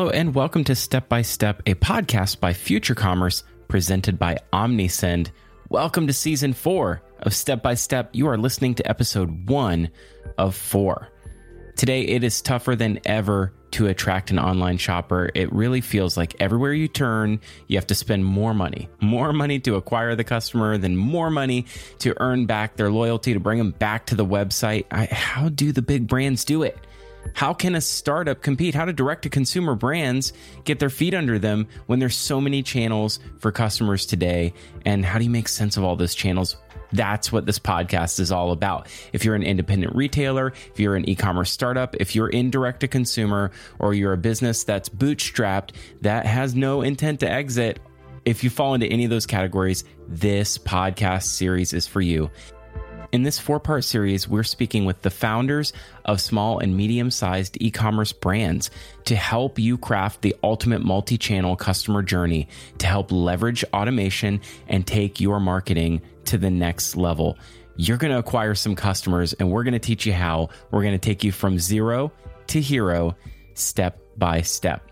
Hello, and welcome to Step by Step, a podcast by Future Commerce presented by Omnisend. Welcome to season four of Step by Step. You are listening to episode one of four. Today, it is tougher than ever to attract an online shopper. It really feels like everywhere you turn, you have to spend more money, more money to acquire the customer, then more money to earn back their loyalty, to bring them back to the website. I, how do the big brands do it? How can a startup compete? How do direct to consumer brands get their feet under them when there's so many channels for customers today? And how do you make sense of all those channels? That's what this podcast is all about. If you're an independent retailer, if you're an e commerce startup, if you're in direct to consumer, or you're a business that's bootstrapped that has no intent to exit, if you fall into any of those categories, this podcast series is for you. In this four part series, we're speaking with the founders of small and medium sized e commerce brands to help you craft the ultimate multi channel customer journey to help leverage automation and take your marketing to the next level. You're going to acquire some customers, and we're going to teach you how. We're going to take you from zero to hero step by step.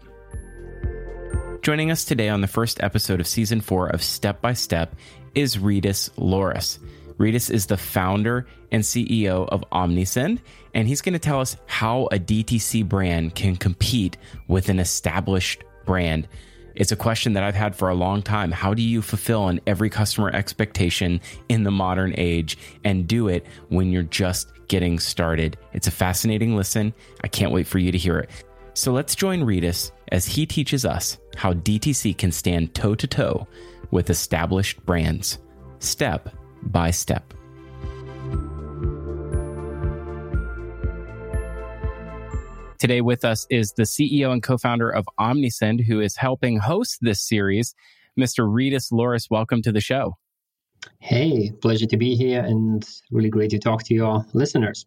Joining us today on the first episode of season four of Step by Step is Rytis Lauris. Rytis is the founder and CEO of Omnisend, and he's going to tell us how a DTC brand can compete with an established brand. It's a question that I've had for a long time. How do you fulfill an every customer expectation in the modern age and do it when you're just getting started? It's a fascinating listen. I can't wait for you to hear it. So let's join Rytis as he teaches us how DTC can stand toe to toe with established brands. Step by step. Today with us is the CEO and co-founder of Omnisend, who is helping host this series, Mr. Rytis Lauris. Welcome to the show. Hey, pleasure to be here and really great to talk to your listeners.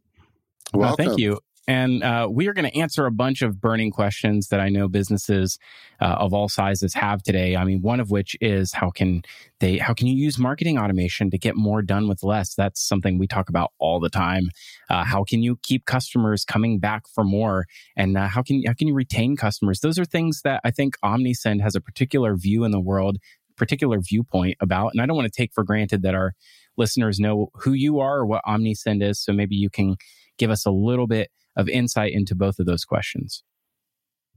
Welcome. Well, thank you. And uh, we are going to answer a bunch of burning questions that I know businesses uh, of all sizes have today. I mean, one of which is how can they, how can you use marketing automation to get more done with less? That's something we talk about all the time. Uh, how can you keep customers coming back for more? And uh, how can how can you retain customers? Those are things that I think Omnisend has a particular view in the world, particular viewpoint about. And I don't want to take for granted that our listeners know who you are or what Omnisend is. So maybe you can give us a little bit of insight into both of those questions.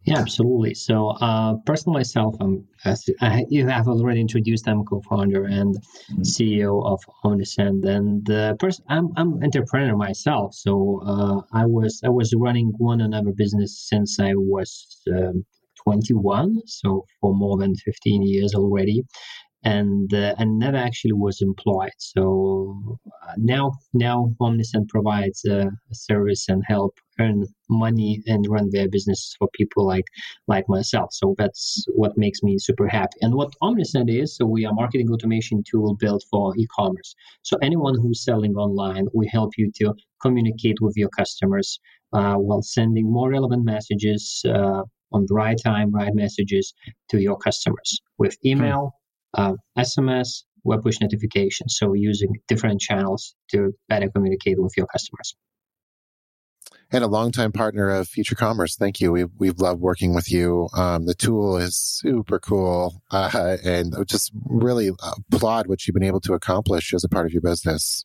Yeah, absolutely. So, uh, personally, myself, I'm, as I, you have already introduced, I'm co-founder and mm-hmm. CEO of Omnisend, and uh, person, I'm I'm entrepreneur myself. So, uh, I was I was running one another business since I was um, 21, so for more than 15 years already, and uh, and never actually was employed. So uh, now now Omnisend provides a, a, service and help earn money and run their businesses for people like like myself. So that's what makes me super happy. And what Omnisend is, so we are marketing automation tool built for e-commerce. So anyone who's selling online, we help you to communicate with your customers uh, while sending more relevant messages. Uh, on the right time, right messages to your customers with email, uh, SMS, web push notifications. So using different channels to better communicate with your customers. And a longtime partner of Future Commerce. Thank you. We've, we've loved working with you. Um, the tool is super cool. Uh, and just really applaud what you've been able to accomplish as a part of your business.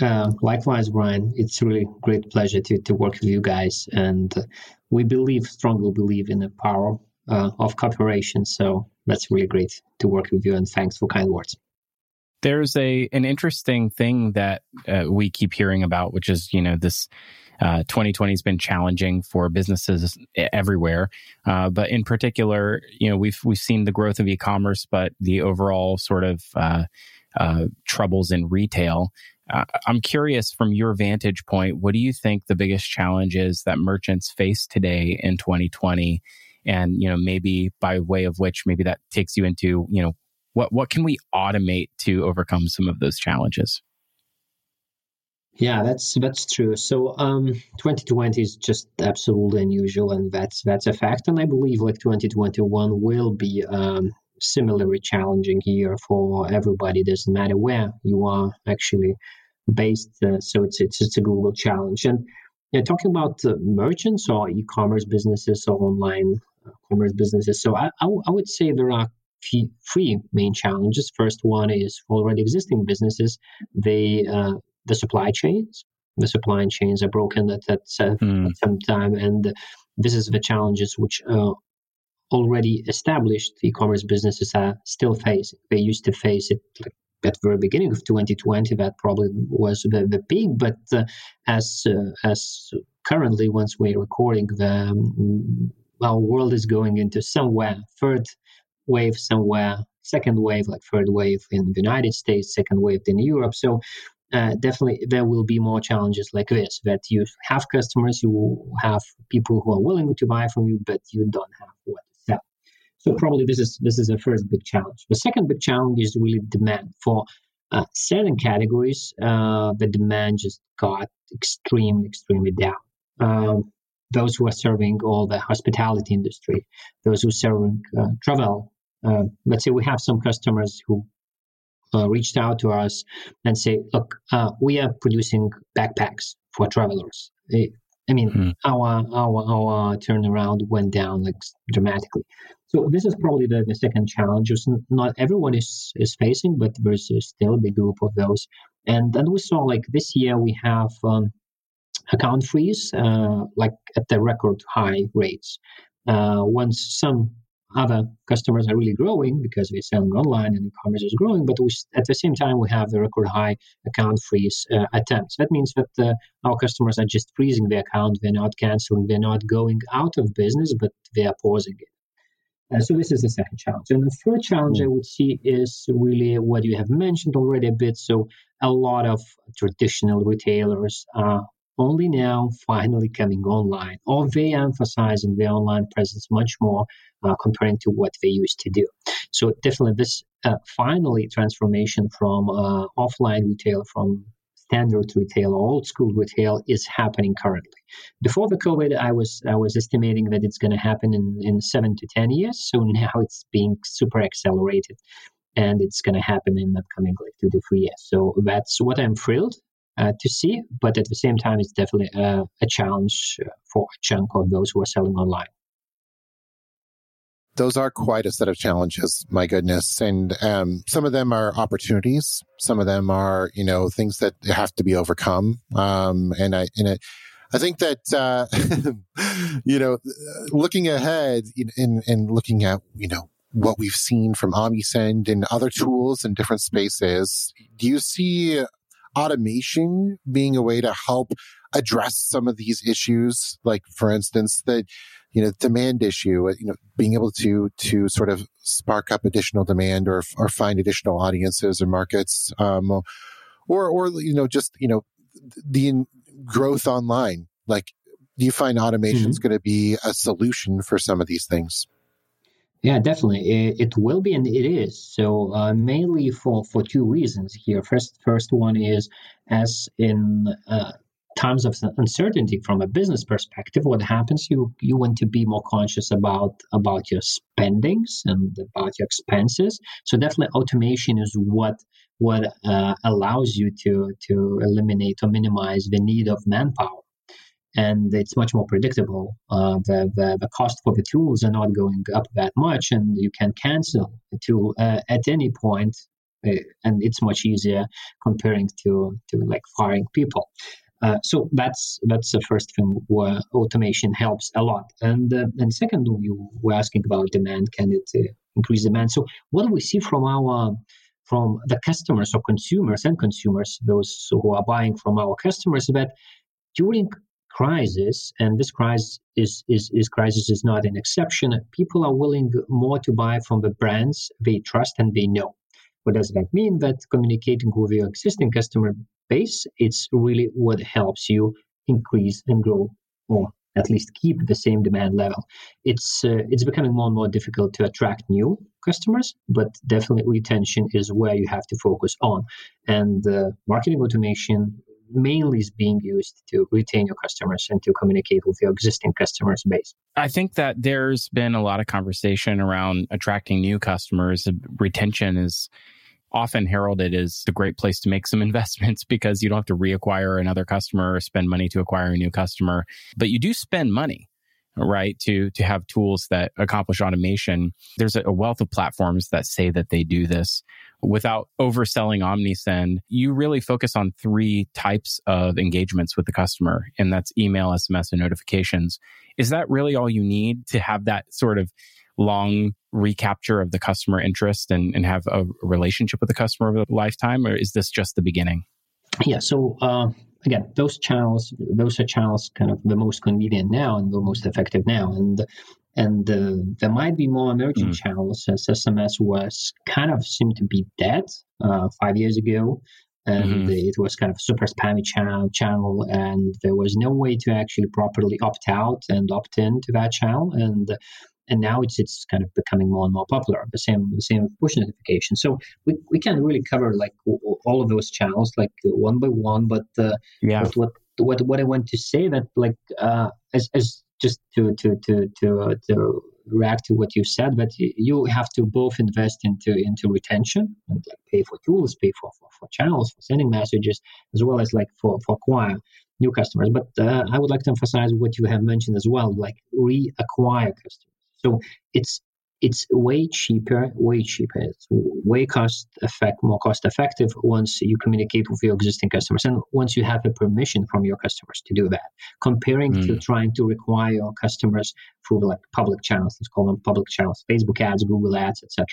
Uh, likewise, Brian, it's really great pleasure to, to work with you guys. And we believe, strongly believe in the power uh, of cooperation. So that's really great to work with you and thanks for kind words. There's a an interesting thing that uh, we keep hearing about, which is you know this uh, 2020 has been challenging for businesses everywhere, uh, but in particular, you know we've we've seen the growth of e-commerce, but the overall sort of uh, uh troubles in retail. Uh, I'm curious from your vantage point, what do you think the biggest challenges that merchants face today in 2020? and you know maybe by way of which maybe that takes you into you know what what can we automate to overcome some of those challenges yeah that's that's true so um 2020 is just absolutely unusual and that's that's a fact and i believe like 2021 will be um similarly challenging year for everybody doesn't matter where you are actually based uh, so it's, it's it's a global challenge and yeah, talking about uh, merchants or e-commerce businesses or online commerce businesses. So I, I, w- I would say there are three main challenges. First one is already existing businesses. They uh, the supply chains. The supply chains are broken at, at, mm. at some time, and this is the challenges which uh, already established e-commerce businesses are still facing. They used to face it like at the very beginning of 2020. That probably was the, the peak, but uh, as uh, as currently, once we're recording, the um, our world is going into somewhere third wave somewhere, second wave like third wave in the United States, second wave in Europe. So uh, definitely there will be more challenges like this that you have customers, you have people who are willing to buy from you, but you don't have what to sell. so probably this is this is the first big challenge. The second big challenge is really demand for uh, certain categories. Uh, the demand just got extremely, extremely down. Um, those who are serving all the hospitality industry, those who are serving uh, travel. Uh, let's say we have some customers who uh, reached out to us and say, "Look, uh, we are producing backpacks for travelers." I mean, mm. our our our turnaround went down like dramatically. So this is probably the, the second challenge. Not everyone is is facing, but there's still a big group of those. And then we saw like this year we have um, account freeze uh, like at the record high rates. Uh, once some other customers are really growing because we're selling online and e-commerce is growing, but we, at the same time we have the record high account freeze uh, attempts. That means that uh, our customers are just freezing the account, they're not canceling, they're not going out of business, but they are pausing it. Uh, so this is the second challenge. And the third challenge mm. I would see is really what you have mentioned already a bit. So a lot of traditional retailers are only now finally coming online, or they emphasizing their online presence much more uh, comparing to what they used to do. So definitely this uh, finally transformation from uh, offline retail from standard retail or old school retail is happening currently. Before the COVID, I was I was estimating that it's going to happen in, in seven to ten years. So now it's being super accelerated, and it's going to happen in the coming like two to three years. So that's what I'm thrilled uh, to see. But at the same time, it's definitely a, a challenge for a chunk of those who are selling online. Those are quite a set of challenges my goodness. And um, some of them are opportunities. Some of them are you know things that have to be overcome. Um, and i and i think that uh, you know looking ahead and and looking at you know what we've seen from omnisend and other tools in different spaces do you see automation being a way to help address some of these issues like for instance that you know demand issue uh, you know being able to to sort of spark up additional demand or or find additional audiences or markets um, or or you know just you know the growth online like do you find automation is mm-hmm. going to be a solution for some of these things yeah, definitely, it, it, will be, and it is. So uh, mainly for for two reasons here. First, first one is as in uh, times of uncertainty from a business perspective what happens you you want to be more conscious about about your spendings and about your expenses so definitely automation is what what uh, allows you to to eliminate or minimize the need of manpower and it's much more predictable uh, the, the the cost for the tools are not going up that much and you can cancel the tool uh, at any point uh, and it's much easier comparing to to like firing people uh, so that's that's the first thing where automation helps a lot. And uh, and second, you were asking about demand. Can it uh, increase demand? So what do we see from our from the customers or consumers and consumers, those who are buying from our customers, that during crisis, and this crisis is, is, is crisis is not an exception. People are willing more to buy from the brands they trust and they know. What does that mean? That communicating with your existing customer base, it's really what helps you increase and grow or at least keep the same demand level. It's uh, it's becoming more and more difficult to attract new customers, but definitely retention is where you have to focus on. And uh, marketing automation mainly is being used to retain your customers and to communicate with your existing customers base. I think that there's been a lot of conversation around attracting new customers. Retention is often heralded as a great place to make some investments because you don't have to reacquire another customer or spend money to acquire a new customer, but you do spend money right? To to have tools that accomplish automation. There's a wealth of platforms that say that they do this without overselling OmniSend. You really focus on three types of engagements with the customer, and that's email, SMS, and notifications. Is that really all you need to have that sort of long recapture of the customer interest and, and have a relationship with the customer over the lifetime, or is this just the beginning? Yeah. So uh, again, those channels, those are channels kind of the most convenient now and the most effective now, and and uh, there might be more emerging mm. channels as SMS was kind of seemed to be dead uh, five years ago. And mm-hmm. it was kind of super spammy channel, channel, and there was no way to actually properly opt out and opt in to that channel. And and now it's it's kind of becoming more and more popular. The same the same push notification. So we, we can really cover like all of those channels like one by one. But uh, yeah, what, what what what I want to say that like uh, as as just to to to to uh, to react to what you said, but you have to both invest into into retention and like pay for tools, pay for, for, for channels, for sending messages, as well as like for for acquire new customers. But uh, I would like to emphasize what you have mentioned as well, like reacquire customers. So it's it's way cheaper, way cheaper. It's way cost effect, more cost effective once you communicate with your existing customers and once you have a permission from your customers to do that. Comparing mm. to trying to require your customers through like public channels, let's call them public channels, Facebook ads, Google ads, etc.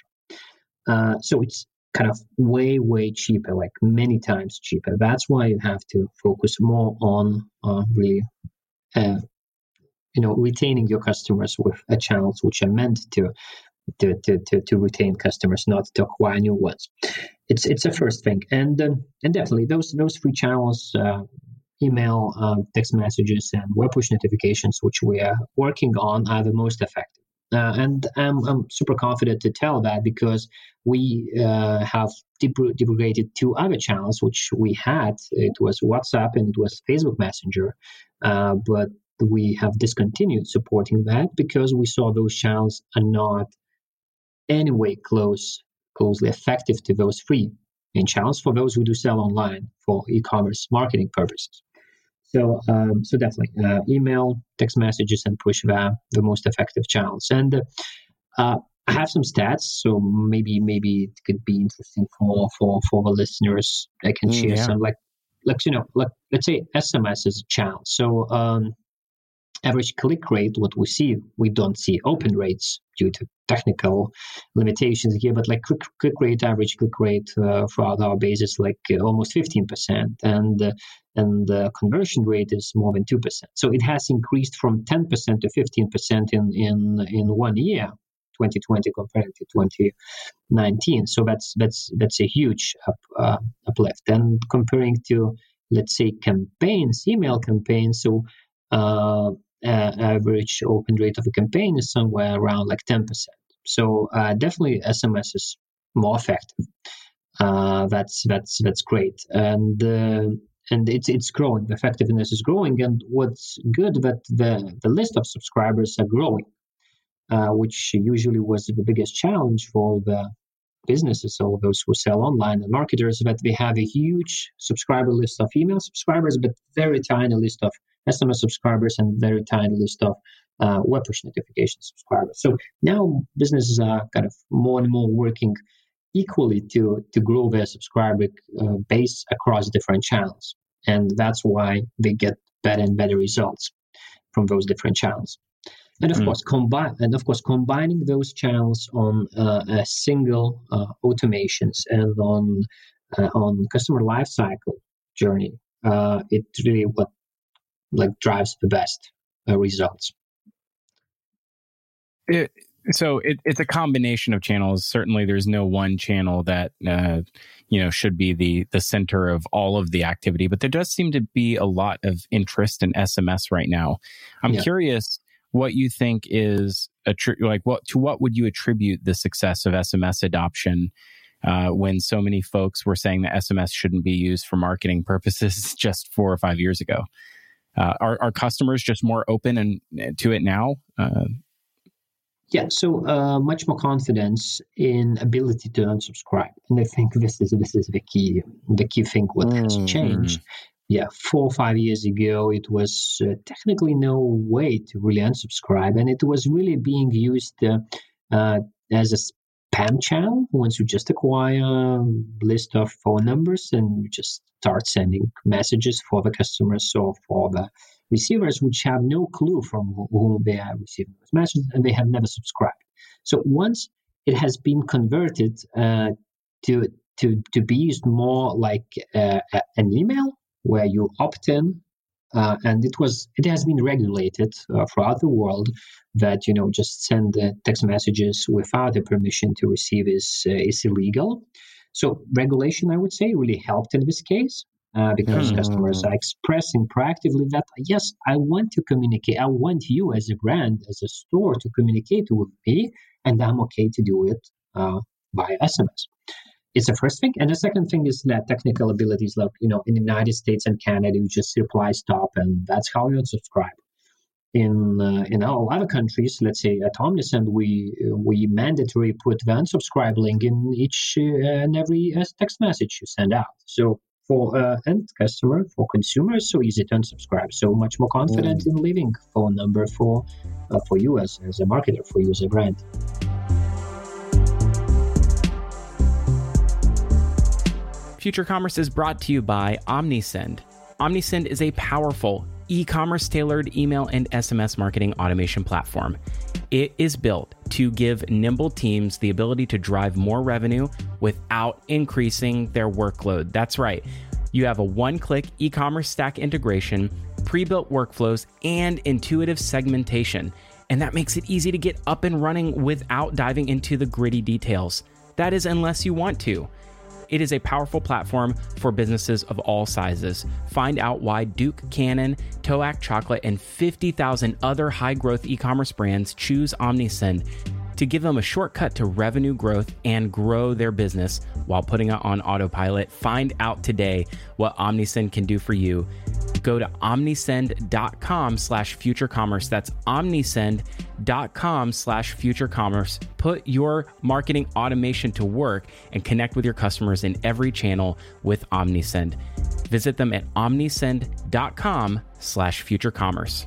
Uh, so it's kind of way, way cheaper, like many times cheaper. That's why you have to focus more on uh, really uh, you know retaining your customers with a channels which are meant to to, to, to, to retain customers, not to acquire new ones. It's it's a first thing, and um, and definitely those those three channels, uh, email, uh, text messages, and web push notifications, which we are working on, are the most effective. Uh, and I'm, I'm super confident to tell that because we uh, have deprecated two other channels which we had. It was WhatsApp and it was Facebook Messenger. Uh, but we have discontinued supporting that because we saw those channels are not anyway close closely effective to those free channels for those who do sell online for e-commerce marketing purposes. So, um, so definitely uh, email, text messages, and push the the most effective channels. And uh, I have some stats, so maybe maybe it could be interesting for for for the listeners. I can mm, share yeah. some like like you know like let's say SMS is a channel. So um, average click rate, what we see, we don't see open rates due to technical limitations here, but like click, click rate, average click rate uh, throughout our base is like uh, almost 15%, and uh, and the conversion rate is more than 2%. So it has increased from 10% to 15% in, in, in one year. 2020 compared to 2019, so that's that's that's a huge up, uh, uplift. And comparing to let's say campaigns, email campaigns, so uh, uh, average open rate of a campaign is somewhere around like 10%. So uh, definitely SMS is more effective. Uh, that's that's that's great, and uh, and it's it's growing. The effectiveness is growing, and what's good that the the list of subscribers are growing, uh, which usually was the biggest challenge for the businesses, all those who sell online and marketers, that they have a huge subscriber list of email subscribers, but very tiny list of SMS subscribers and very tiny list of uh, web push notification subscribers. So now businesses are kind of more and more working equally to to grow their subscriber uh, base across different channels, and that's why they get better and better results from those different channels. And of mm. course, combine and of course combining those channels on uh, a single uh, automations and on uh, on customer lifecycle journey. Uh, it really what like drives the best uh, results. It, so it, it's a combination of channels. Certainly, there's no one channel that uh, you know should be the the center of all of the activity, but there does seem to be a lot of interest in SMS right now. I'm yeah. curious what you think is a like what to what would you attribute the success of SMS adoption uh, when so many folks were saying that SMS shouldn't be used for marketing purposes just four or five years ago? Uh, are, are customers just more open and to it now? Uh, yeah, so uh, much more confidence in ability to unsubscribe, and I think this is this is the key the key thing what has mm-hmm. changed yeah, four or five years ago, it was uh, technically no way to really unsubscribe, and it was really being used uh, uh, as a spam channel. Once you just acquire a list of phone numbers and you just start sending messages for the customers or for the receivers, which have no clue from whom they are receiving those messages, and they have never subscribed. So once it has been converted uh, to to to be used more like uh, an email where you opt in uh, and it was it has been regulated uh, throughout the world that you know just send text messages without the permission to receive is uh, is illegal so regulation i would say really helped in this case uh, because mm. customers are expressing proactively that yes i want to communicate i want you as a brand as a store to communicate with me and i'm okay to do it uh, by sms it's the first thing. And the second thing is that technical abilities, like, you know, in the United States and Canada, you just reply stop, and that's how you subscribe. In uh, in a lot of countries, let's say at Omnisend, we we mandatory put the unsubscribe link in each uh, and every uh, text message you send out. So for uh, end customer, for consumers, so easy to unsubscribe. So much more confident mm. in leaving phone number for uh, for you as, as a marketer, for you as a brand. Future Commerce is brought to you by Omnisend. Omnisend is a powerful e commerce tailored email and SMS marketing automation platform. It is built to give nimble teams the ability to drive more revenue without increasing their workload. That's right. You have a one click e commerce stack integration, pre built workflows, and intuitive segmentation. And that makes it easy to get up and running without diving into the gritty details. That is, unless you want to. It is a powerful platform for businesses of all sizes. Find out why Duke Cannon, Toac Chocolate, and 50,000 other high growth e commerce brands choose Omnisend to give them a shortcut to revenue growth and grow their business while putting it on autopilot. Find out today what Omnisend can do for you. Go to omnisend.com slash future commerce. That's omnisend.com slash future commerce. Put your marketing automation to work and connect with your customers in every channel with Omnisend. Visit them at omnisend.com slash futurecommerce.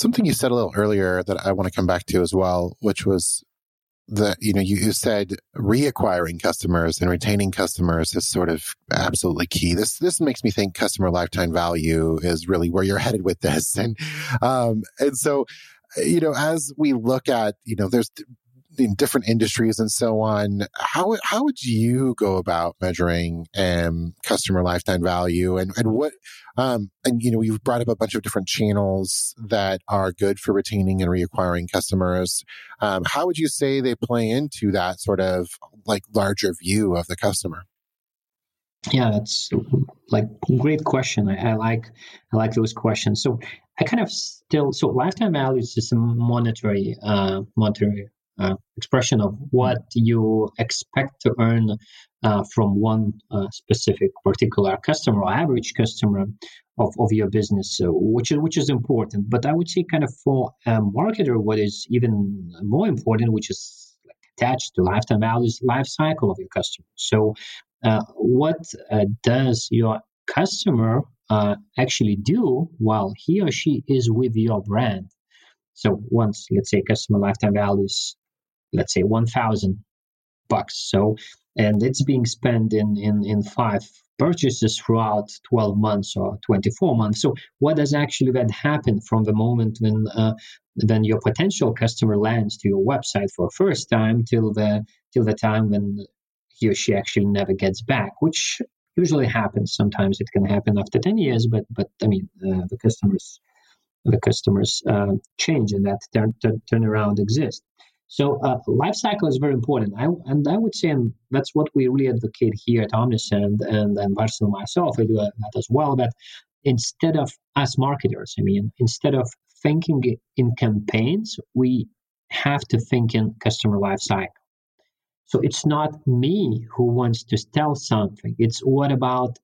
Something you said a little earlier that I want to come back to as well, which was that you know you, said reacquiring customers and retaining customers is sort of absolutely key. This this makes me think customer lifetime value is really where you're headed with this, and um, and so you know as we look at you know there's in different industries and so on. How how would you go about measuring um, customer lifetime value and and what um, and you know you've brought up a bunch of different channels that are good for retaining and reacquiring customers. Um, how would you say they play into that sort of like larger view of the customer? Yeah, that's like great question. I, I like I like those questions. So I kind of still so lifetime value is just a monetary uh, monetary uh, expression of what you expect to earn uh, from one uh, specific particular customer or average customer of, of your business, so which is which is important. But I would say, kind of for a marketer, what is even more important, which is attached to lifetime values, life cycle of your customer. So, uh, what uh, does your customer uh, actually do while he or she is with your brand? So once, let's say, customer lifetime values let's say 1000 bucks. So and it's being spent in in in five purchases throughout 12 months or 24 months. So what does actually that happen from the moment when uh, when your potential customer lands to your website for first time till the till the time when he or she actually never gets back which usually happens. Sometimes it can happen after 10 years but but i mean uh, the customers the customers uh, change and that turn, turn, turnaround exists so uh, life cycle is very important. I, and I would say, and that's what we really advocate here at Omnisend and, and Marcel myself, I do that as well, that instead of us marketers, I mean, instead of thinking in campaigns, we have to think in customer life cycle. So it's not me who wants to tell something. It's what about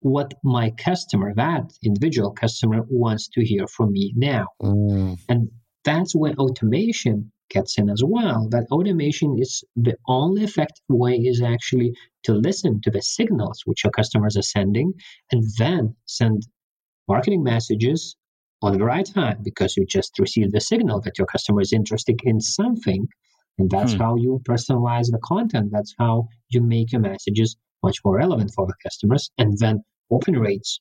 what my customer, that individual customer, wants to hear from me now. Mm. And that's when automation gets in as well. That automation is the only effective way is actually to listen to the signals which your customers are sending and then send marketing messages on the right time because you just received the signal that your customer is interested in something. And that's hmm. how you personalize the content. That's how you make your messages much more relevant for the customers. And then open rates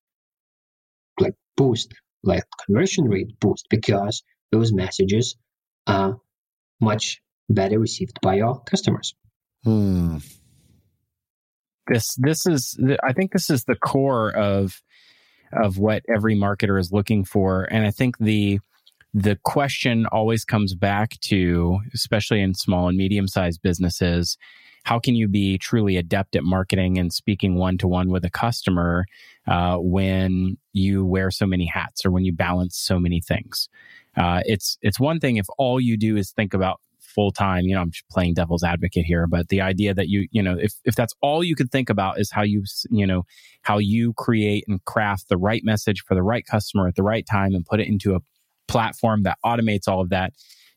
like boost, like conversion rate boost because those messages are much better received by your customers. Hmm. This this is I think this is the core of of what every marketer is looking for. And I think the the question always comes back to, especially in small and medium sized businesses, how can you be truly adept at marketing and speaking one to one with a customer uh, when you wear so many hats or when you balance so many things? Uh, it's it's one thing if all you do is think about full time, you know, I'm playing devil's advocate here, but the idea that you, you know, if, if that's all you could think about is how you, you know, how you create and craft the right message for the right customer at the right time and put it into a platform that automates all of that,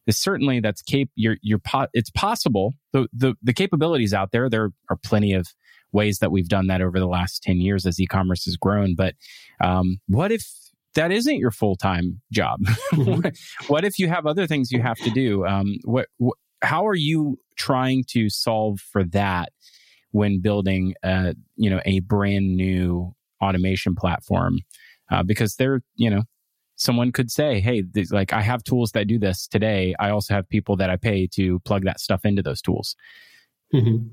is certainly that's cap, you're, you're, po- it's possible. The, the, the capabilities out there, there are plenty of ways that we've done that over the last 10 years as e-commerce has grown. But, um, what if, that isn't your full time job. Mm-hmm. what if you have other things you have to do? Um, what, what, how are you trying to solve for that when building, a, you know, a brand new automation platform? Uh, because they're, you know, someone could say, "Hey, like I have tools that do this today. I also have people that I pay to plug that stuff into those tools." Mm-hmm.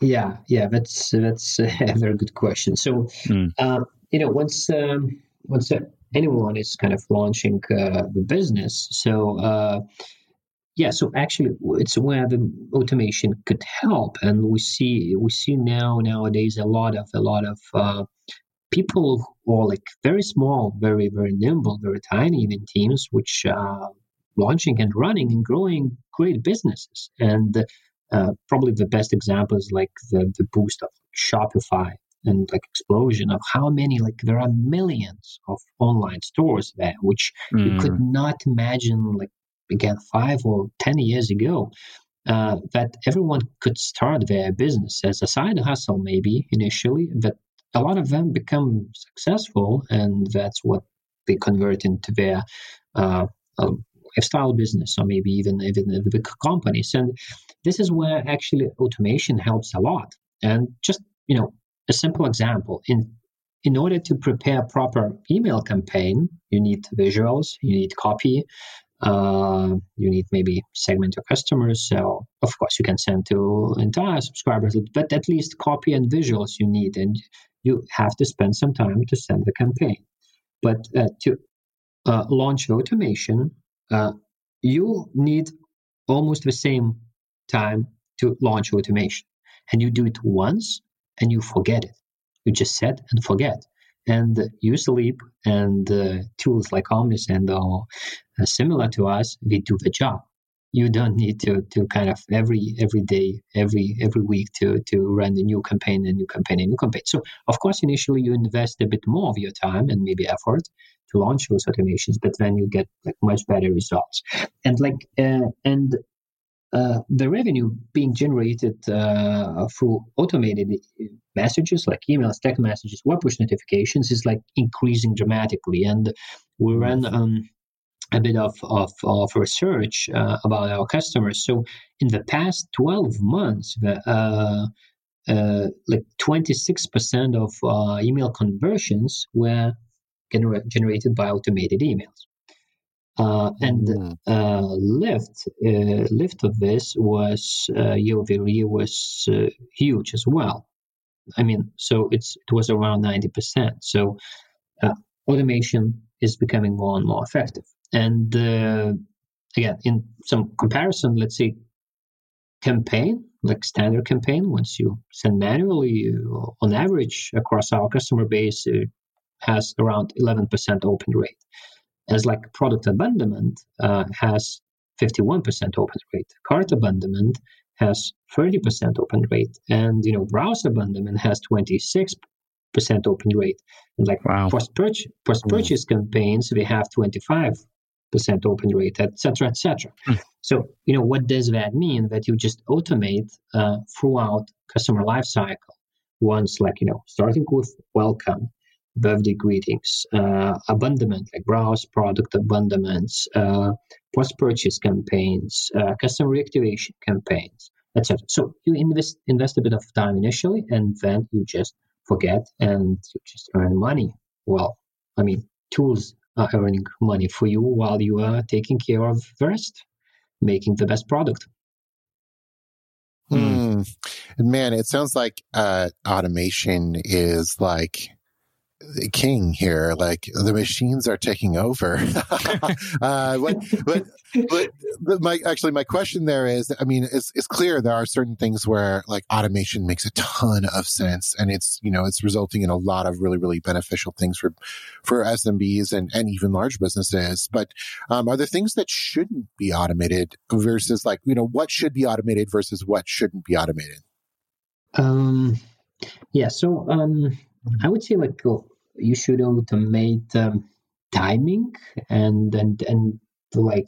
Yeah, yeah, that's that's a very good question. So, mm. uh, you know, once um, once anyone is kind of launching uh, the business. So uh, yeah, so actually it's where the automation could help, and we see we see now nowadays a lot of a lot of uh, people who are like very small, very very nimble, very tiny even teams, which are launching and running and growing great businesses and. Uh, probably the best example is like the, the boost of Shopify and like explosion of how many like there are millions of online stores there which mm. you could mm. not imagine like again five or ten years ago uh, that everyone could start their business as a side hustle maybe initially but a lot of them become successful and that's what they convert into their uh, um, lifestyle business or maybe even even the big companies and this is where actually automation helps a lot and just you know a simple example in in order to prepare proper email campaign, you need visuals, you need copy, uh, you need maybe segment your customers. So of course you can send to entire subscribers, but at least copy and visuals you need, and you have to spend some time to send the campaign. But uh, to uh, launch automation, uh, you need almost the same time to launch automation, and you do it once and you forget it. You just set and forget. And you sleep, and uh, tools like Omnisend are uh, similar to us. We do the job. You don't need to to kind of every every day, every every week to to run a new campaign, a new campaign, a new campaign. So of course, initially you invest a bit more of your time and maybe effort to launch those automations, but then you get like much better results. And like uh, and uh, the revenue being generated uh, through automated messages like emails, text messages, web push notifications is like increasing dramatically. And we mm-hmm. ran um, a bit of, of, of research uh, about our customers. So in the past 12 months, the, uh, uh, like 26% of email conversions were gener- generated by automated emails. Uh, and mm. uh, lift uh, lift of this was uh, year over year was uh, huge as well. I mean, so it's it was around ninety percent. So uh, automation is becoming more and more effective. And uh, again, in some comparison, let's say campaign like standard campaign, once you send manually, on average across our customer base, it has around eleven percent open rate as like product abandonment uh, has 51% open rate. Cart abandonment has 30% open rate. And, you know, browser abandonment has 26% open rate. And like wow. post-purchase, post-purchase mm. campaigns, we have 25% open rate, etc., etc. Mm. So, you know, what does that mean? That you just automate uh, throughout customer lifecycle. Once, like you know, starting with welcome, birthday greetings, uh, abandonment, like browse product abandonments, uh, post-purchase campaigns, uh, customer reactivation campaigns, etc. So you invest invest a bit of time initially, and then you just forget and you just earn money. Well, I mean, tools are earning money for you while you are taking care of the rest, making the best product. Hmm. Man, it sounds like uh, automation is like king here. Like the machines are taking over. uh, but, what, but my actually my question there is, I mean, it's it's clear there are certain things where like automation makes a ton of sense, and it's you know it's resulting in a lot of really really beneficial things for for SMBs and and even large businesses. But um, are there things that shouldn't be automated versus like you know what should be automated versus what shouldn't be automated? Um, yeah. So um, I would say like you should automate um, timing and and and like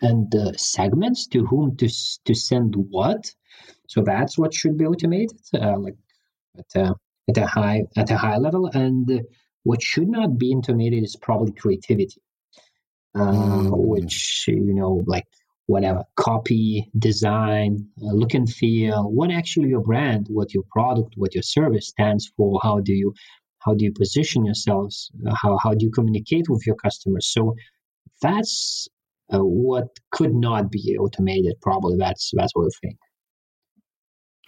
and the segments to whom to to send what. So that's what should be automated, uh, like at a, at a high at a high level. And what should not be automated is probably creativity, uh, mm. which you know, like whatever copy, design, uh, look and feel, what actually your brand, what your product, what your service stands for. How do you how do you position yourselves? How how do you communicate with your customers? So that's uh, what could not be automated. Probably that's that's what I think.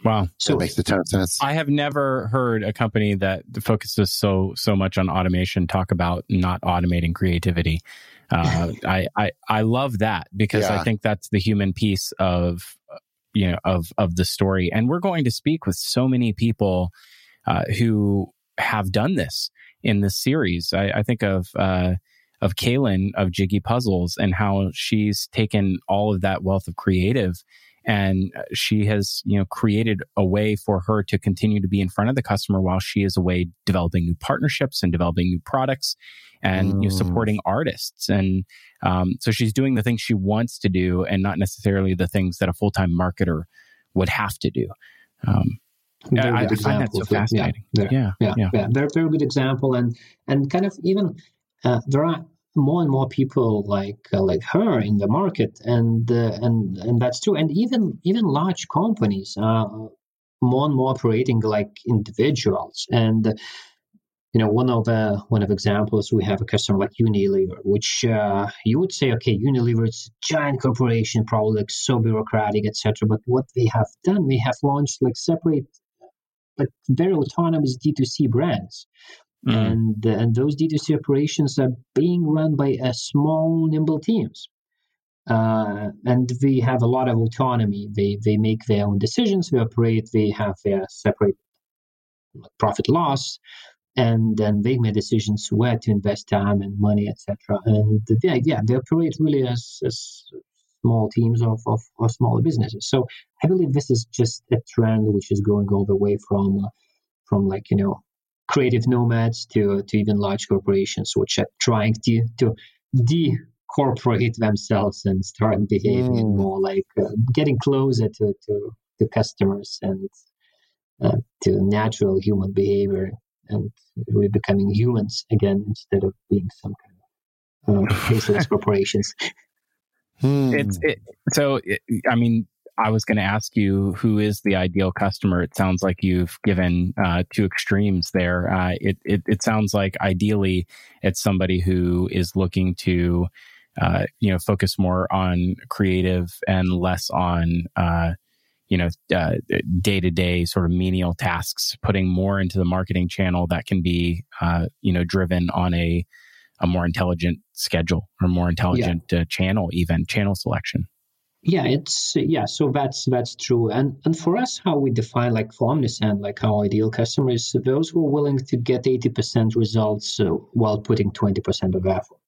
Wow, so that makes a ton of sense. I have never heard a company that focuses so so much on automation talk about not automating creativity. Uh, I, I I love that because yeah. I think that's the human piece of you know of of the story, and we're going to speak with so many people uh, who have done this in this series. I, I think of uh, of Kaylin of Jiggy Puzzles and how she's taken all of that wealth of creative and she has you know created a way for her to continue to be in front of the customer while she is away developing new partnerships and developing new products and mm. you know, mm. supporting artists and um, so she's doing the things she wants to do and not necessarily the things that a full-time marketer would have to do um, I, I find that so fascinating. Yeah, yeah, yeah, yeah. yeah. They're very good example, and and kind of even uh, there are more and more people like uh, like her in the market, and uh, and and that's true. And even even large companies are more and more operating like individuals. And you know, one of the one of examples we have a customer like Unilever, which uh, you would say, okay, Unilever is a giant corporation, probably like so bureaucratic, etc. But what they have done, they have launched like separate like very autonomous D2C brands Mm. And, and those D2C operations are being run by a small, nimble teams. Uh, and we have a lot of autonomy. They they make their own decisions. They operate. They have their separate profit loss, and then they make decisions where to invest time and money, etc. And yeah, yeah, they operate really as, as small teams of, of, of smaller businesses. So I believe this is just a trend which is going all the way from from like you know creative nomads to, to even large corporations which are trying to, to decorporate themselves and start behaving mm. more like uh, getting closer to, to, to customers and uh, to natural human behavior and we're becoming humans again instead of being some kind of uh, faceless corporations. Hmm. It's it, so. It, I mean, I was going to ask you who is the ideal customer. It sounds like you've given uh, two extremes there. Uh, it, it, it sounds like ideally it's somebody who is looking to uh, you know focus more on creative and less on uh, you know day to day sort of menial tasks. Putting more into the marketing channel that can be uh, you know driven on a a more intelligent schedule or more intelligent yeah. Uh, channel, even channel selection. Yeah it's yeah so that's that's true. And and for us how we define like for omnisend like our ideal customers those who are willing to get 80% results uh, while putting 20% of effort.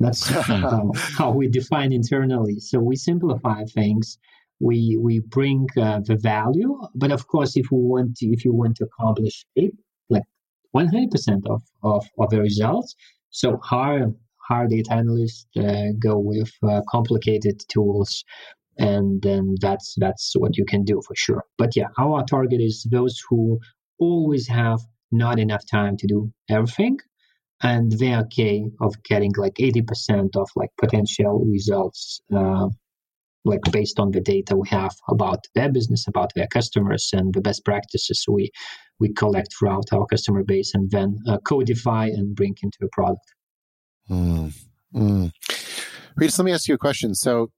That's how, how we define internally. So we simplify things. We we bring uh, the value. But of course if we want to if you want to accomplish eight, like 100% of, of of the results so hire hire data analysts, uh, go with uh, complicated tools, and then that's that's what you can do for sure. But yeah, our target is those who always have not enough time to do everything, and they're okay of getting like 80% of like potential results uh, like based on the data we have about their business about their customers and the best practices we we collect throughout our customer base and then uh, codify and bring into a product mm, mm. Rytis, let me ask you a question so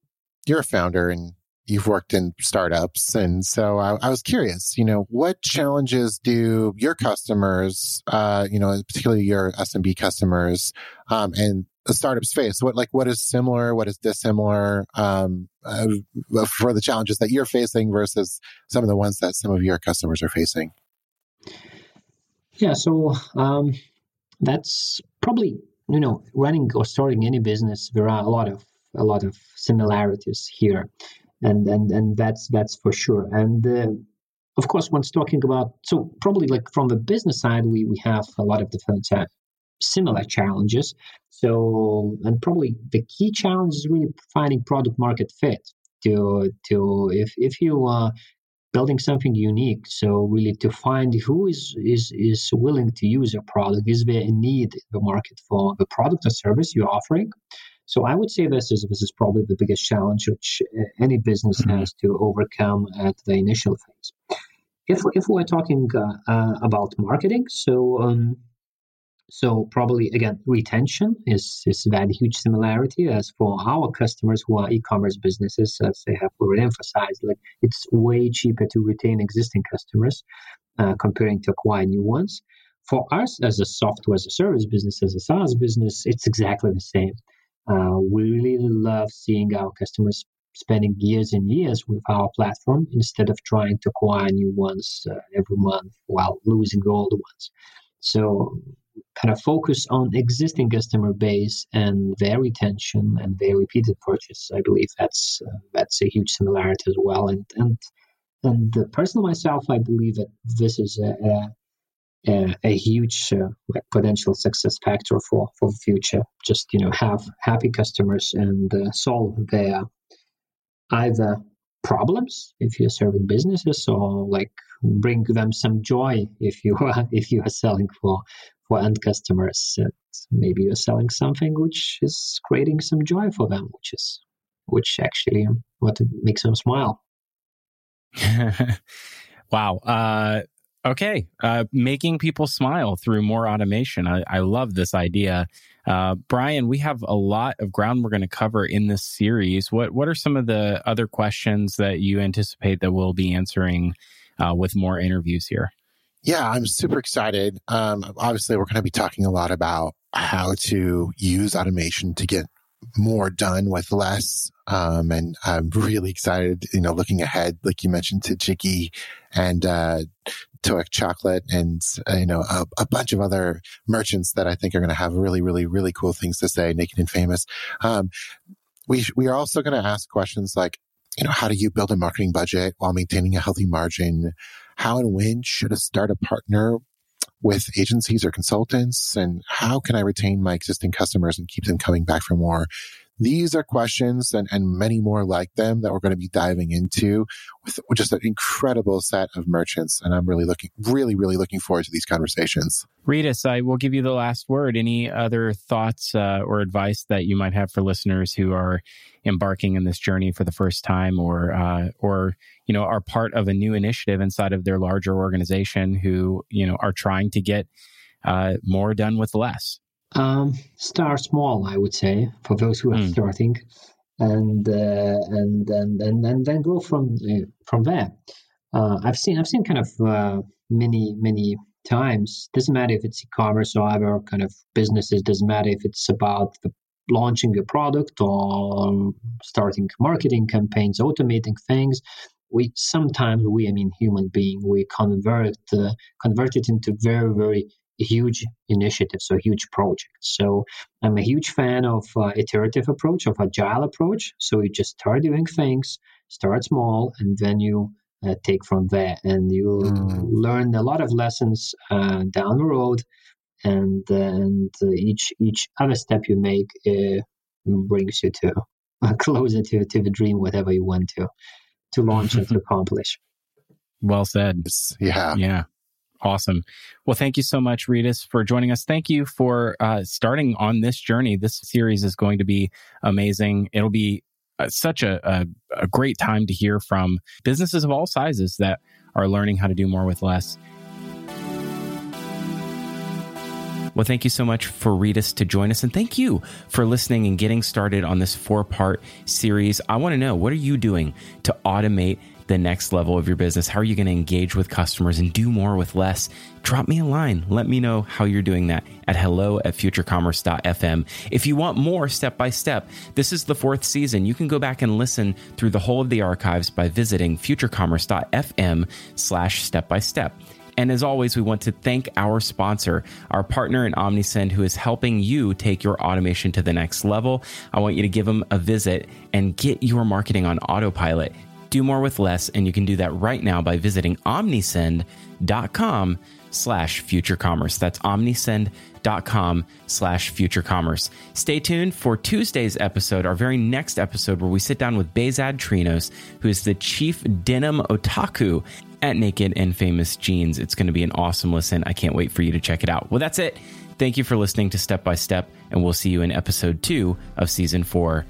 you're a founder and you've worked in startups. And so I, I, was curious, you know, what challenges do your customers, uh, you know, particularly your SMB customers, um, and the startups face? What, like, what is similar? What is dissimilar, um, uh, for the challenges that you're facing versus some of the ones that some of your customers are facing? Yeah. So, um, that's probably, you know, running or starting any business, there are a lot of a lot of similarities here and and and that's that's for sure. And uh, of course, once talking about so probably like from the business side, we we have a lot of different uh, similar challenges. So and probably the key challenge is really finding product market fit. To to if if you are building something unique, so really to find who is is is willing to use your product, is there a need in the market for the product or service you're offering? So I would say this is this is probably the biggest challenge which uh, any business mm-hmm. has to overcome at the initial phase. If if we're talking uh, uh, about marketing, so um, so probably again retention is is that huge similarity as for our customers who are e-commerce businesses, as they have already emphasized, like it's way cheaper to retain existing customers uh, comparing to acquire new ones. For us as a software as a service business, as a SaaS business, it's exactly the same. Uh, we really love seeing our customers spending years and years with our platform instead of trying to acquire new ones uh, every month while losing old ones. So, kind of focus on existing customer base and their retention and their repeated purchase. I believe that's uh, that's a huge similarity as well. And and and personally myself, I believe that this is a, a a, a huge uh, potential success factor for for the future. Just you know, have happy customers and uh, solve their either problems if you're serving businesses or like bring them some joy if you are if you are selling for for end customers and maybe you're selling something which is creating some joy for them which is which actually what makes them smile wow uh Okay. Uh, making people smile through more automation. I, I love this idea. Uh, Brian, we have a lot of ground we're going to cover in this series. What What are some of the other questions that you anticipate that we'll be answering uh, with more interviews here? Yeah, I'm super excited. Um, obviously, we're going to be talking a lot about how to use automation to get more done with less. Um, and I'm really excited, you know, looking ahead, like you mentioned to Jiggy and, uh, Toic Chocolate and, uh, you know, a, a, bunch of other merchants that I think are going to have really, really, really cool things to say, naked and famous. Um, we, we are also going to ask questions like, you know, how do you build a marketing budget while maintaining a healthy margin? How and when should I start a startup partner with agencies or consultants? And how can I retain my existing customers and keep them coming back for more? These are questions and, and many more like them that we're going to be diving into with just an incredible set of merchants. And I'm really looking, really, really looking forward to these conversations. Rytis, I will give you the last word. Any other thoughts uh, or advice that you might have for listeners who are embarking in this journey for the first time or, uh, or, you know, are part of a new initiative inside of their larger organization who, you know, are trying to get uh, more done with less? Um, start small, I would say, for those who are mm. starting, and, uh, and and and and then grow from uh, from there. Uh, I've seen I've seen kind of uh, many many times. Doesn't matter if it's e-commerce or other kind of businesses. Doesn't matter if it's about the, launching a product or starting marketing campaigns, automating things. We sometimes we I mean human being we convert uh, convert it into very very huge initiatives or huge projects. So I'm a huge fan of uh, iterative approach, of agile approach. So you just start doing things, start small, and then you uh, take from there, and you mm. learn a lot of lessons uh, down the road. and and each each other step you make uh, brings you to closer to to the dream, whatever you want to to launch and to accomplish. Well said. Yeah. Yeah. Awesome. Well, thank you so much, Rytis, for joining us. Thank you for uh, starting on this journey. This series is going to be amazing. It'll be uh, such a, a, a great time to hear from businesses of all sizes that are learning how to do more with less. Well, thank you so much for Rytis to join us. And thank you for listening and getting started on this four part series. I want to know what are you doing to automate the next level of your business? How are you going to engage with customers and do more with less? Drop me a line. Let me know how you're doing that at hello at futurecommerce.fm. If you want more step by step, this is the fourth season. You can go back and listen through the whole of the archives by visiting futurecommerce.fm slash step by step. And as always, we want to thank our sponsor, our partner in Omnisend, who is helping you take your automation to the next level. I want you to give them a visit and get your marketing on autopilot. Do more with less, and you can do that right now by visiting omnisend.com slash future commerce. That's omnisend.com slash future commerce. Stay tuned for Tuesday's episode, our very next episode, where we sit down with Bezad Trinos, who is the chief denim otaku at Naked and Famous Jeans. It's going to be an awesome listen. I can't wait for you to check it out. Well, that's it. Thank you for listening to Step by Step, and we'll see you in episode two of season four